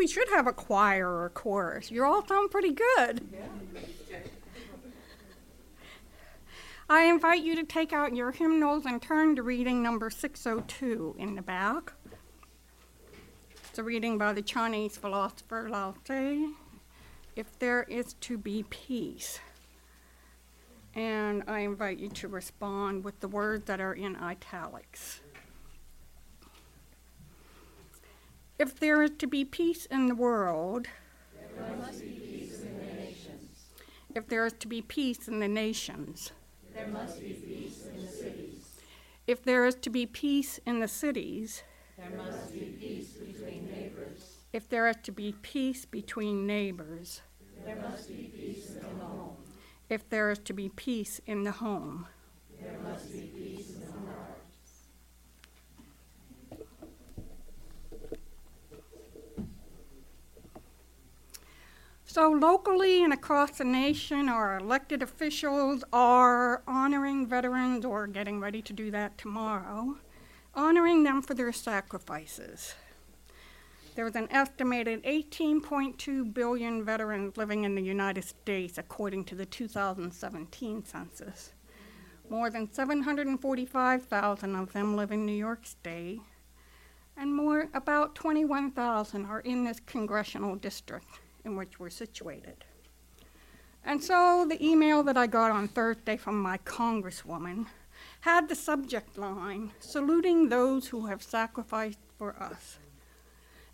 we should have a choir or a chorus. You all sound pretty good. I invite you to take out your hymnals and turn to reading number 602 in the back. It's a reading by the Chinese philosopher Lao Tzu. If there is to be peace. And I invite you to respond with the words that are in italics. If there is to be peace in the world, there must be peace in the nations. If there is to be peace in the nations, there must be peace in the cities. If there is to be peace in the cities, there must be peace between neighbors. If there is to be peace between neighbors, there must be peace in the home. If there is to be peace in the home, there must be peace in the heart. So, locally and across the nation, our elected officials are honoring veterans or getting ready to do that tomorrow, honoring them for their sacrifices. There's an estimated 18.2 billion veterans living in the United States, according to the 2017 census. More than 745,000 of them live in New York State, and more about 21,000 are in this congressional district in which we're situated. And so the email that I got on Thursday from my congresswoman had the subject line saluting those who have sacrificed for us.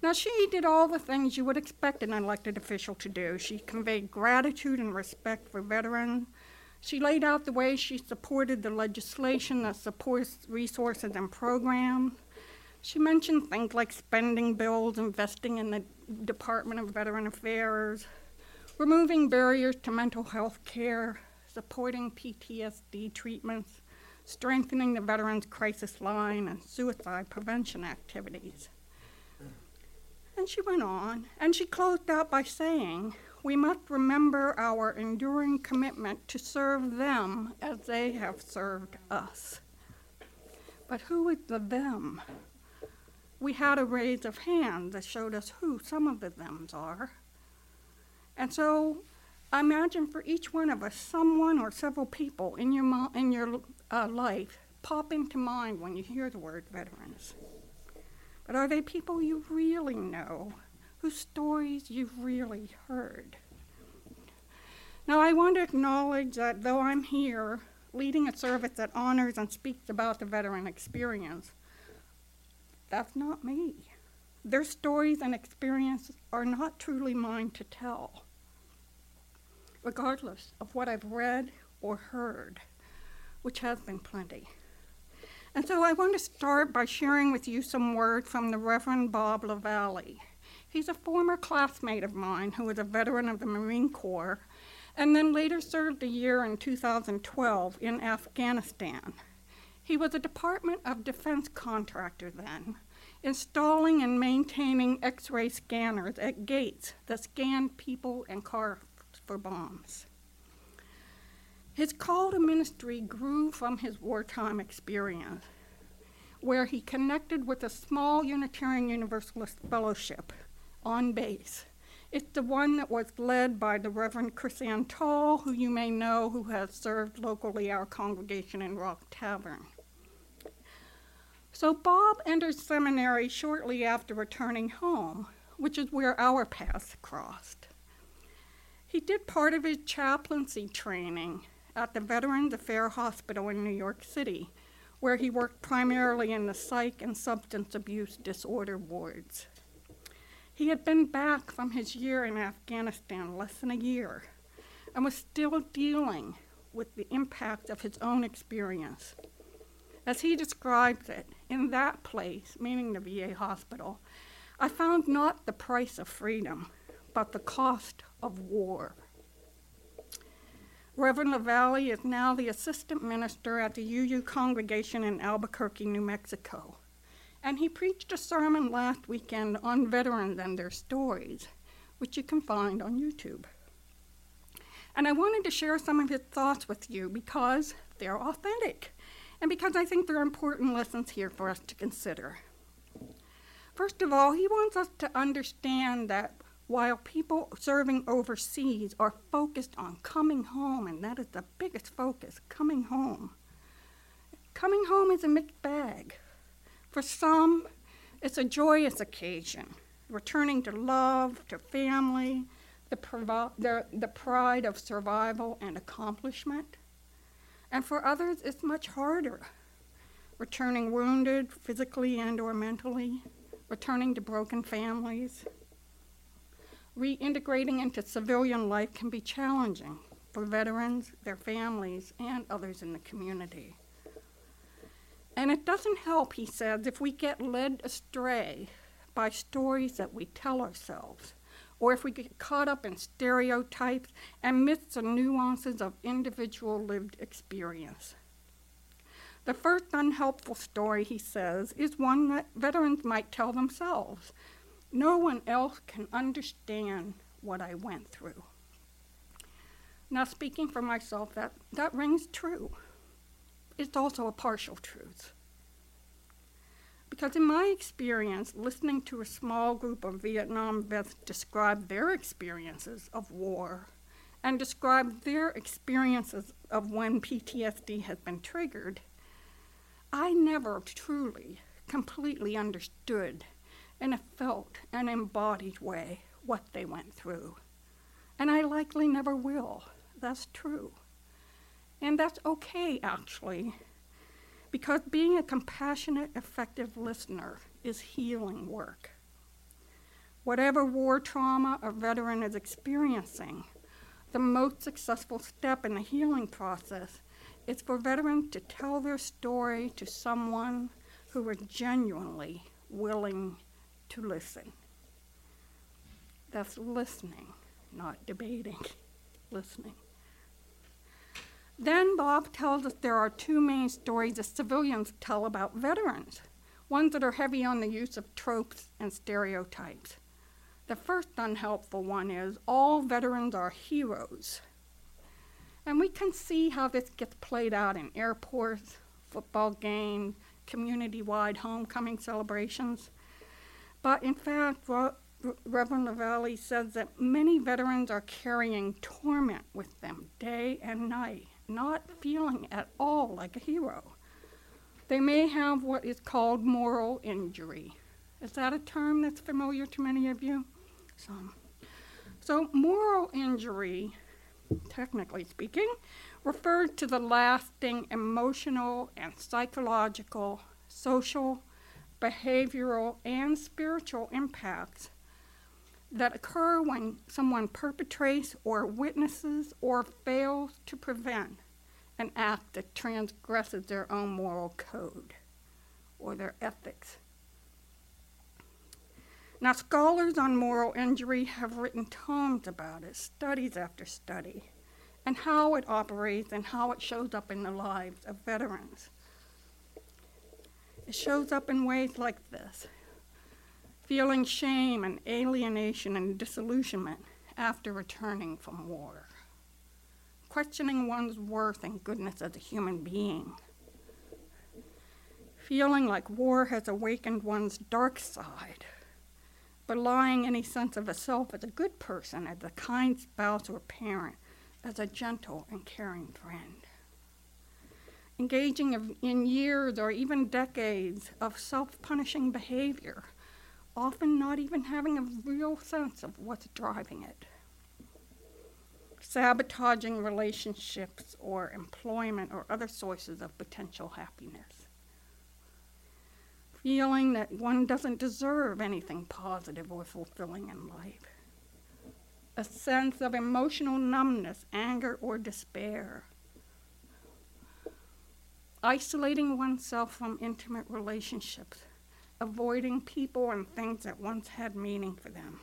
Now, she did all the things you would expect an elected official to do. She conveyed gratitude and respect for veterans. She laid out the way she supported the legislation that supports resources and programs. She mentioned things like spending bills, investing in the Department of Veteran Affairs, removing barriers to mental health care, supporting PTSD treatments, strengthening the Veterans Crisis Line, and suicide prevention activities. And she went on, and she closed out by saying, We must remember our enduring commitment to serve them as they have served us. But who is the them? We had a raise of hands that showed us who some of the thems are. And so I imagine for each one of us, someone or several people in your, mo- in your uh, life pop into mind when you hear the word veterans. But are they people you really know, whose stories you've really heard? Now, I want to acknowledge that though I'm here leading a service that honors and speaks about the veteran experience, that's not me. Their stories and experiences are not truly mine to tell, regardless of what I've read or heard, which has been plenty. And so I want to start by sharing with you some words from the Reverend Bob LaValle. He's a former classmate of mine who was a veteran of the Marine Corps and then later served a year in 2012 in Afghanistan. He was a Department of Defense contractor then, installing and maintaining X ray scanners at gates that scanned people and cars for bombs. His call to ministry grew from his wartime experience, where he connected with a small Unitarian Universalist fellowship on base. It's the one that was led by the Reverend Chris Tall, who you may know, who has served locally our congregation in Rock Tavern. So Bob entered seminary shortly after returning home, which is where our paths crossed. He did part of his chaplaincy training at the Veterans Affairs Hospital in New York City, where he worked primarily in the psych and substance abuse disorder wards. He had been back from his year in Afghanistan less than a year and was still dealing with the impact of his own experience. As he describes it, in that place, meaning the VA hospital, I found not the price of freedom, but the cost of war. Reverend LaValle is now the assistant minister at the UU congregation in Albuquerque, New Mexico. And he preached a sermon last weekend on veterans and their stories, which you can find on YouTube. And I wanted to share some of his thoughts with you because they're authentic and because I think there are important lessons here for us to consider. First of all, he wants us to understand that while people serving overseas are focused on coming home, and that is the biggest focus coming home, coming home is a mixed bag. For some, it's a joyous occasion, returning to love, to family, the, provi- the, the pride of survival and accomplishment. And for others, it's much harder, returning wounded physically and or mentally, returning to broken families. Reintegrating into civilian life can be challenging for veterans, their families, and others in the community. And it doesn't help, he says, if we get led astray by stories that we tell ourselves, or if we get caught up in stereotypes and miss the nuances of individual lived experience. The first unhelpful story, he says, is one that veterans might tell themselves. No one else can understand what I went through. Now, speaking for myself, that, that rings true. It's also a partial truth. Because in my experience, listening to a small group of Vietnam vets describe their experiences of war and describe their experiences of when PTSD has been triggered, I never truly, completely understood in a felt and embodied way what they went through. And I likely never will. That's true. And that's okay, actually, because being a compassionate, effective listener is healing work. Whatever war trauma a veteran is experiencing, the most successful step in the healing process is for veterans to tell their story to someone who is genuinely willing to listen. That's listening, not debating, listening. Then Bob tells us there are two main stories that civilians tell about veterans, ones that are heavy on the use of tropes and stereotypes. The first unhelpful one is all veterans are heroes. And we can see how this gets played out in airports, football games, community wide homecoming celebrations. But in fact, Reverend LaValle says that many veterans are carrying torment with them day and night not feeling at all like a hero. They may have what is called moral injury. Is that a term that's familiar to many of you? Some. So, moral injury, technically speaking, refers to the lasting emotional and psychological, social, behavioral, and spiritual impacts that occur when someone perpetrates or witnesses or fails to prevent an act that transgresses their own moral code or their ethics. Now, scholars on moral injury have written tomes about it, studies after study, and how it operates and how it shows up in the lives of veterans. It shows up in ways like this feeling shame and alienation and disillusionment after returning from war, questioning one's worth and goodness as a human being, feeling like war has awakened one's dark side, belying any sense of a self as a good person, as a kind spouse or parent, as a gentle and caring friend. Engaging in years or even decades of self punishing behavior often not even having a real sense of what's driving it. Sabotaging relationships or employment or other sources of potential happiness. Feeling that one doesn't deserve anything positive or fulfilling in life. A sense of emotional numbness, anger, or despair. Isolating oneself from intimate relationships avoiding people and things that once had meaning for them.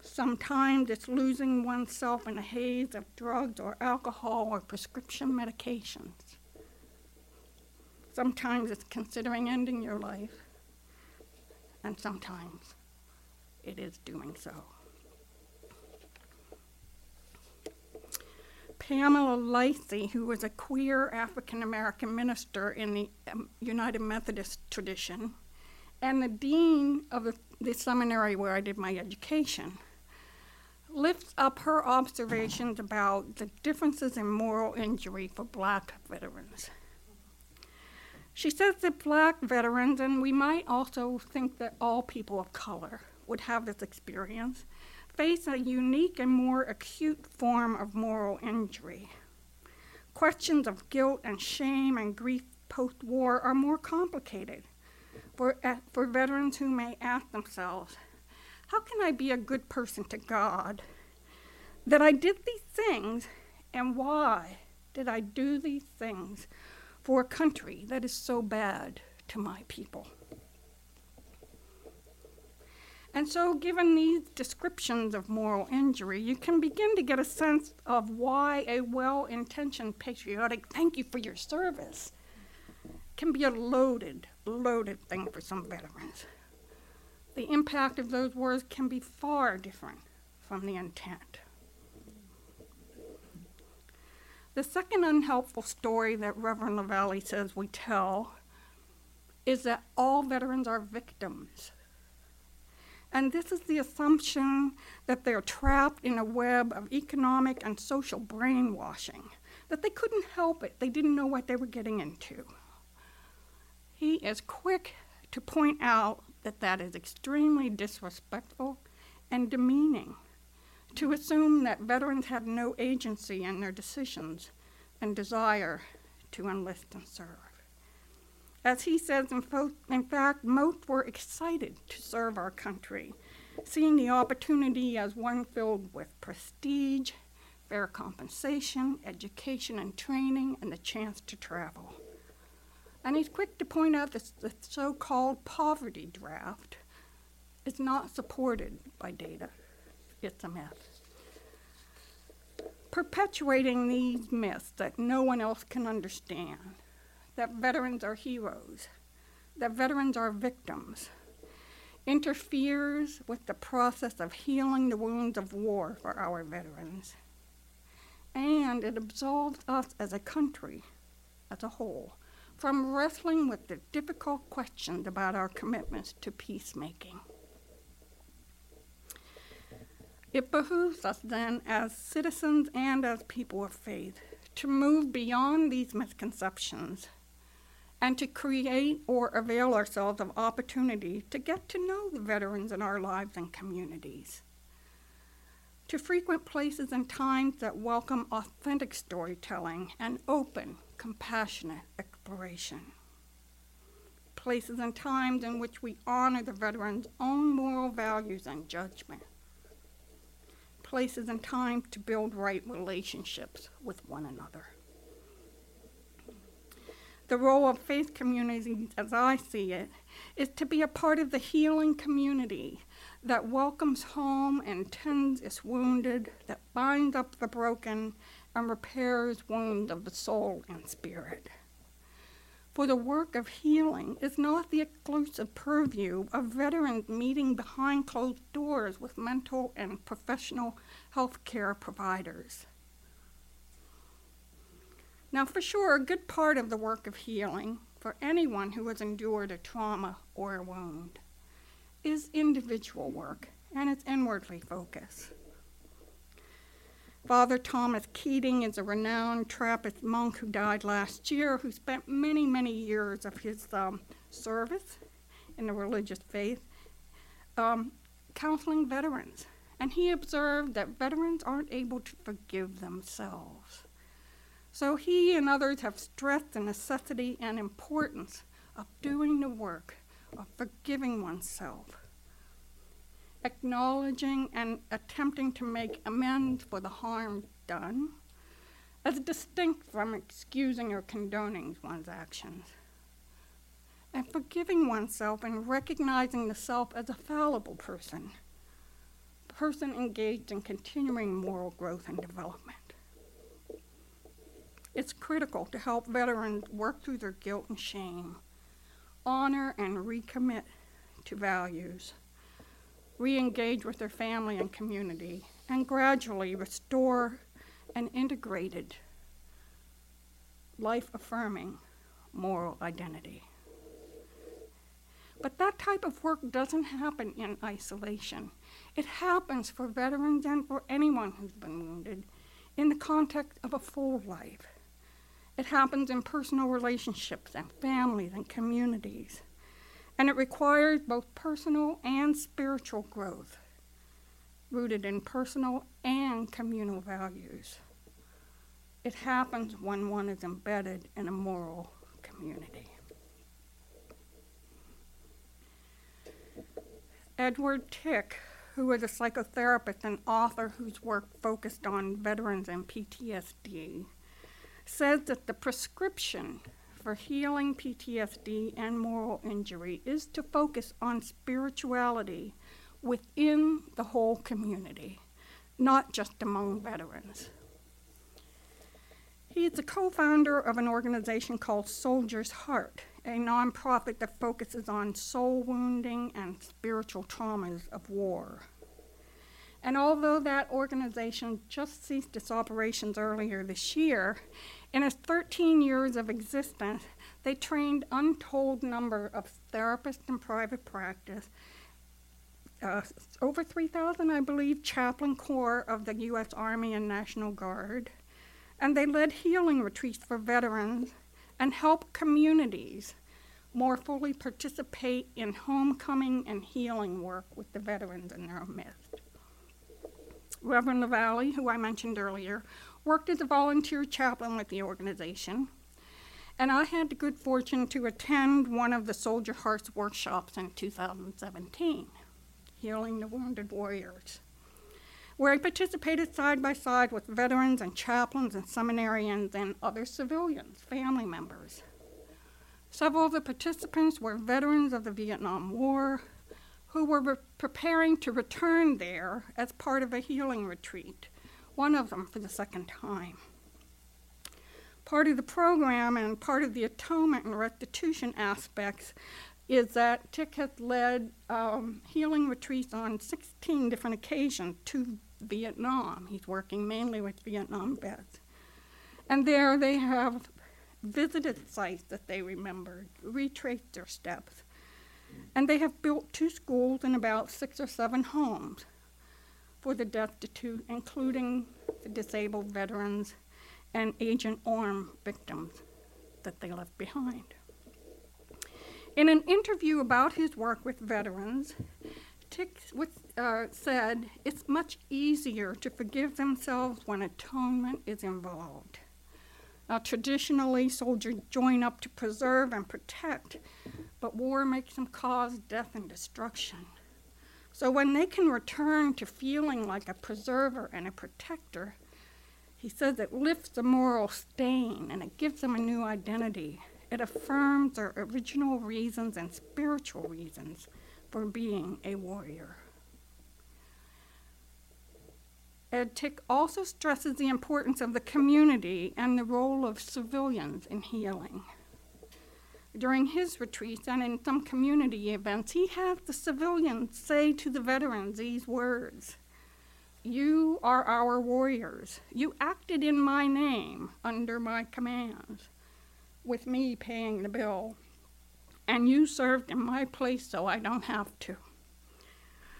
Sometimes it's losing oneself in a haze of drugs or alcohol or prescription medications. Sometimes it's considering ending your life, and sometimes it is doing so. Pamela Lightsey, who was a queer African American minister in the um, United Methodist tradition and the dean of the, the seminary where I did my education lifts up her observations about the differences in moral injury for black veterans. She says that black veterans, and we might also think that all people of color would have this experience, face a unique and more acute form of moral injury. Questions of guilt and shame and grief post war are more complicated for, uh, for veterans who may ask themselves, How can I be a good person to God? That I did these things, and why did I do these things for a country that is so bad to my people? And so, given these descriptions of moral injury, you can begin to get a sense of why a well intentioned patriotic thank you for your service can be a loaded, loaded thing for some veterans. The impact of those words can be far different from the intent. The second unhelpful story that Reverend LaValle says we tell is that all veterans are victims and this is the assumption that they're trapped in a web of economic and social brainwashing, that they couldn't help it, they didn't know what they were getting into. He is quick to point out that that is extremely disrespectful and demeaning to assume that veterans had no agency in their decisions and desire to enlist and serve. As he says, in, fo- in fact, most were excited to serve our country, seeing the opportunity as one filled with prestige, fair compensation, education and training, and the chance to travel. And he's quick to point out that the so called poverty draft is not supported by data, it's a myth. Perpetuating these myths that no one else can understand that veterans are heroes, that veterans are victims, interferes with the process of healing the wounds of war for our veterans. And it absolves us as a country, as a whole, from wrestling with the difficult questions about our commitments to peacemaking. It behooves us then, as citizens and as people of faith, to move beyond these misconceptions and to create or avail ourselves of opportunity to get to know the veterans in our lives and communities. To frequent places and times that welcome authentic storytelling and open, compassionate exploration. Places and times in which we honor the veterans' own moral values and judgment. Places and times to build right relationships with one another. The role of faith communities, as I see it, is to be a part of the healing community that welcomes home and tends its wounded, that binds up the broken, and repairs wounds of the soul and spirit. For the work of healing is not the exclusive purview of veterans meeting behind closed doors with mental and professional health care providers. Now, for sure, a good part of the work of healing for anyone who has endured a trauma or a wound is individual work and it's inwardly focused. Father Thomas Keating is a renowned Trappist monk who died last year, who spent many, many years of his um, service in the religious faith um, counseling veterans. And he observed that veterans aren't able to forgive themselves. So he and others have stressed the necessity and importance of doing the work of forgiving oneself, acknowledging and attempting to make amends for the harm done, as distinct from excusing or condoning one's actions. And forgiving oneself and recognizing the self as a fallible person, person engaged in continuing moral growth and development. It's critical to help veterans work through their guilt and shame, honor and recommit to values, re engage with their family and community, and gradually restore an integrated, life affirming moral identity. But that type of work doesn't happen in isolation. It happens for veterans and for anyone who's been wounded in the context of a full life. It happens in personal relationships and families and communities. And it requires both personal and spiritual growth, rooted in personal and communal values. It happens when one is embedded in a moral community. Edward Tick, who is a psychotherapist and author whose work focused on veterans and PTSD, says that the prescription for healing PTSD and moral injury is to focus on spirituality within the whole community, not just among veterans. He is the co founder of an organization called Soldier's Heart, a nonprofit that focuses on soul wounding and spiritual traumas of war. And although that organization just ceased its operations earlier this year, in its 13 years of existence, they trained untold number of therapists in private practice, uh, over 3,000, I believe, chaplain corps of the U.S. Army and National Guard, and they led healing retreats for veterans and help communities more fully participate in homecoming and healing work with the veterans in their midst. Reverend LaValle, who I mentioned earlier, worked as a volunteer chaplain with the organization, and I had the good fortune to attend one of the Soldier Hearts workshops in 2017, Healing the Wounded Warriors where I participated side by side with veterans and chaplains and seminarians and other civilians, family members. Several of the participants were veterans of the Vietnam War who were re- preparing to return there as part of a healing retreat, one of them for the second time. Part of the program and part of the atonement and restitution aspects is that Tick has led um, healing retreats on 16 different occasions to Vietnam. He's working mainly with Vietnam vets. And there they have visited sites that they remembered, retraced their steps. And they have built two schools and about six or seven homes for the destitute, including the disabled veterans and Agent Orange victims that they left behind. In an interview about his work with veterans, Tick uh, said it's much easier to forgive themselves when atonement is involved. Now, traditionally, soldiers join up to preserve and protect, but war makes them cause death and destruction. So, when they can return to feeling like a preserver and a protector, he says it lifts the moral stain and it gives them a new identity. It affirms their original reasons and spiritual reasons for being a warrior. Ed Tick also stresses the importance of the community and the role of civilians in healing. During his retreats and in some community events, he has the civilians say to the veterans these words You are our warriors. You acted in my name under my commands, with me paying the bill and you served in my place so I don't have to.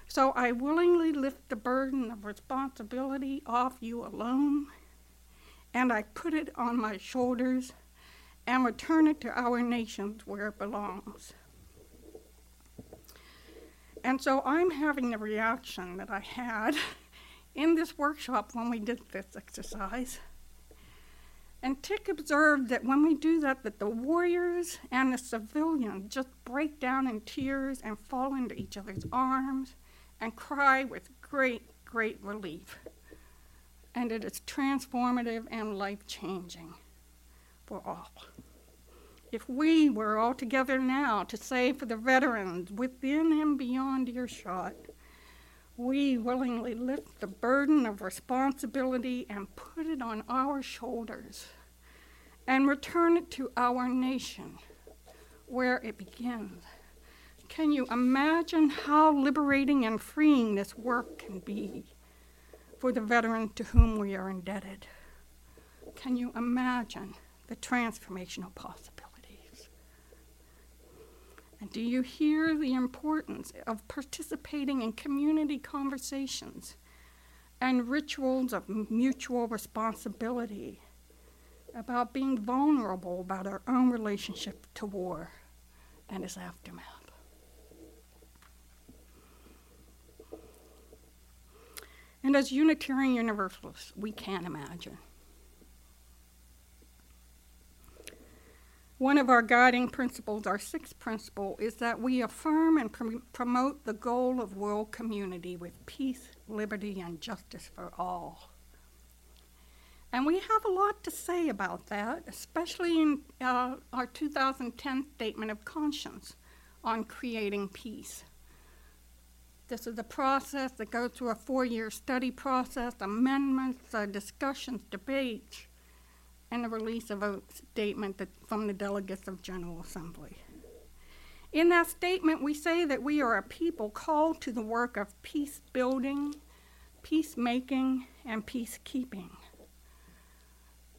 So I willingly lift the burden of responsibility off you alone, and I put it on my shoulders and return it to our nations where it belongs. And so I'm having the reaction that I had in this workshop when we did this exercise. And Tick observed that when we do that, that the warriors and the civilians just break down in tears and fall into each other's arms and cry with great, great relief. And it is transformative and life changing for all. If we were all together now to say for the veterans within and beyond earshot, we willingly lift the burden of responsibility and put it on our shoulders and return it to our nation where it begins. Can you imagine how liberating and freeing this work can be for the veteran to whom we are indebted? Can you imagine the transformational possibilities? And do you hear the importance of participating in community conversations and rituals of mutual responsibility about being vulnerable about our own relationship to war and its aftermath? And as Unitarian Universalists, we can't imagine. One of our guiding principles, our sixth principle, is that we affirm and prom- promote the goal of world community with peace, liberty, and justice for all. And we have a lot to say about that, especially in uh, our 2010 Statement of Conscience on creating peace. This is a process that goes through a four year study process, amendments, uh, discussions, debates, and the release of a statement that, from the delegates of General Assembly. In that statement, we say that we are a people called to the work of peace building, peacemaking, and peacekeeping.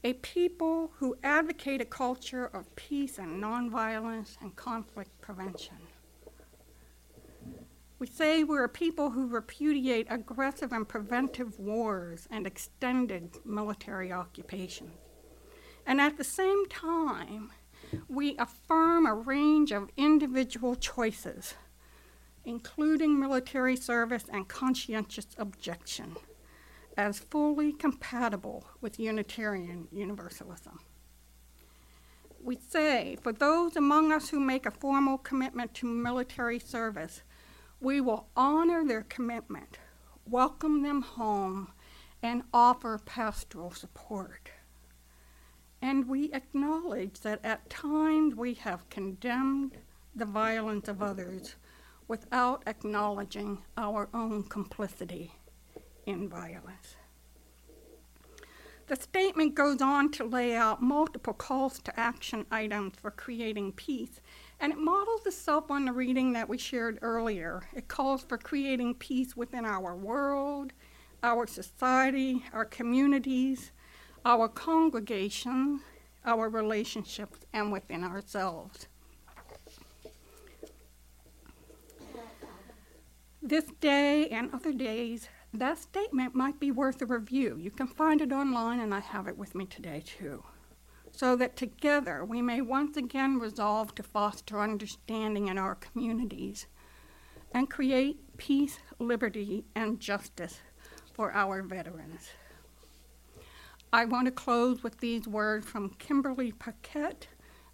A people who advocate a culture of peace and nonviolence and conflict prevention. We say we're a people who repudiate aggressive and preventive wars and extended military occupation. And at the same time, we affirm a range of individual choices, including military service and conscientious objection, as fully compatible with Unitarian Universalism. We say, for those among us who make a formal commitment to military service, we will honor their commitment, welcome them home, and offer pastoral support. And we acknowledge that at times we have condemned the violence of others without acknowledging our own complicity in violence. The statement goes on to lay out multiple calls to action items for creating peace and it models itself on the reading that we shared earlier. It calls for creating peace within our world, our society, our communities, our congregation, our relationships, and within ourselves. This day and other days, that statement might be worth a review. You can find it online, and I have it with me today, too so that together we may once again resolve to foster understanding in our communities and create peace, liberty, and justice for our veterans. I want to close with these words from Kimberly Paquette,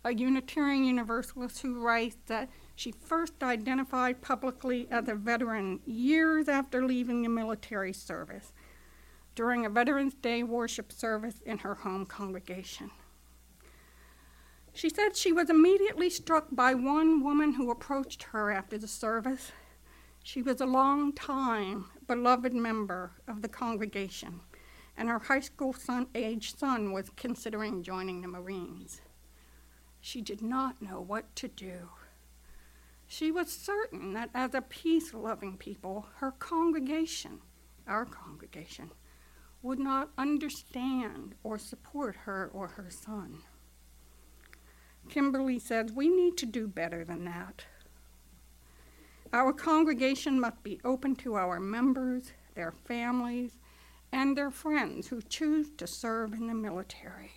a Unitarian Universalist who writes that she first identified publicly as a veteran years after leaving the military service during a Veterans Day worship service in her home congregation. She said she was immediately struck by one woman who approached her after the service. She was a long time beloved member of the congregation, and her high school son, age son was considering joining the Marines. She did not know what to do. She was certain that as a peace loving people, her congregation, our congregation, would not understand or support her or her son. Kimberly says, We need to do better than that. Our congregation must be open to our members, their families, and their friends who choose to serve in the military.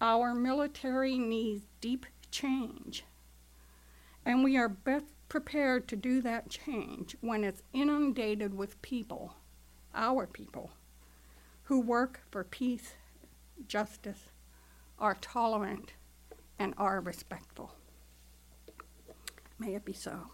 Our military needs deep change, and we are best prepared to do that change when it's inundated with people, our people, who work for peace, justice, are tolerant, and are respectful. May it be so.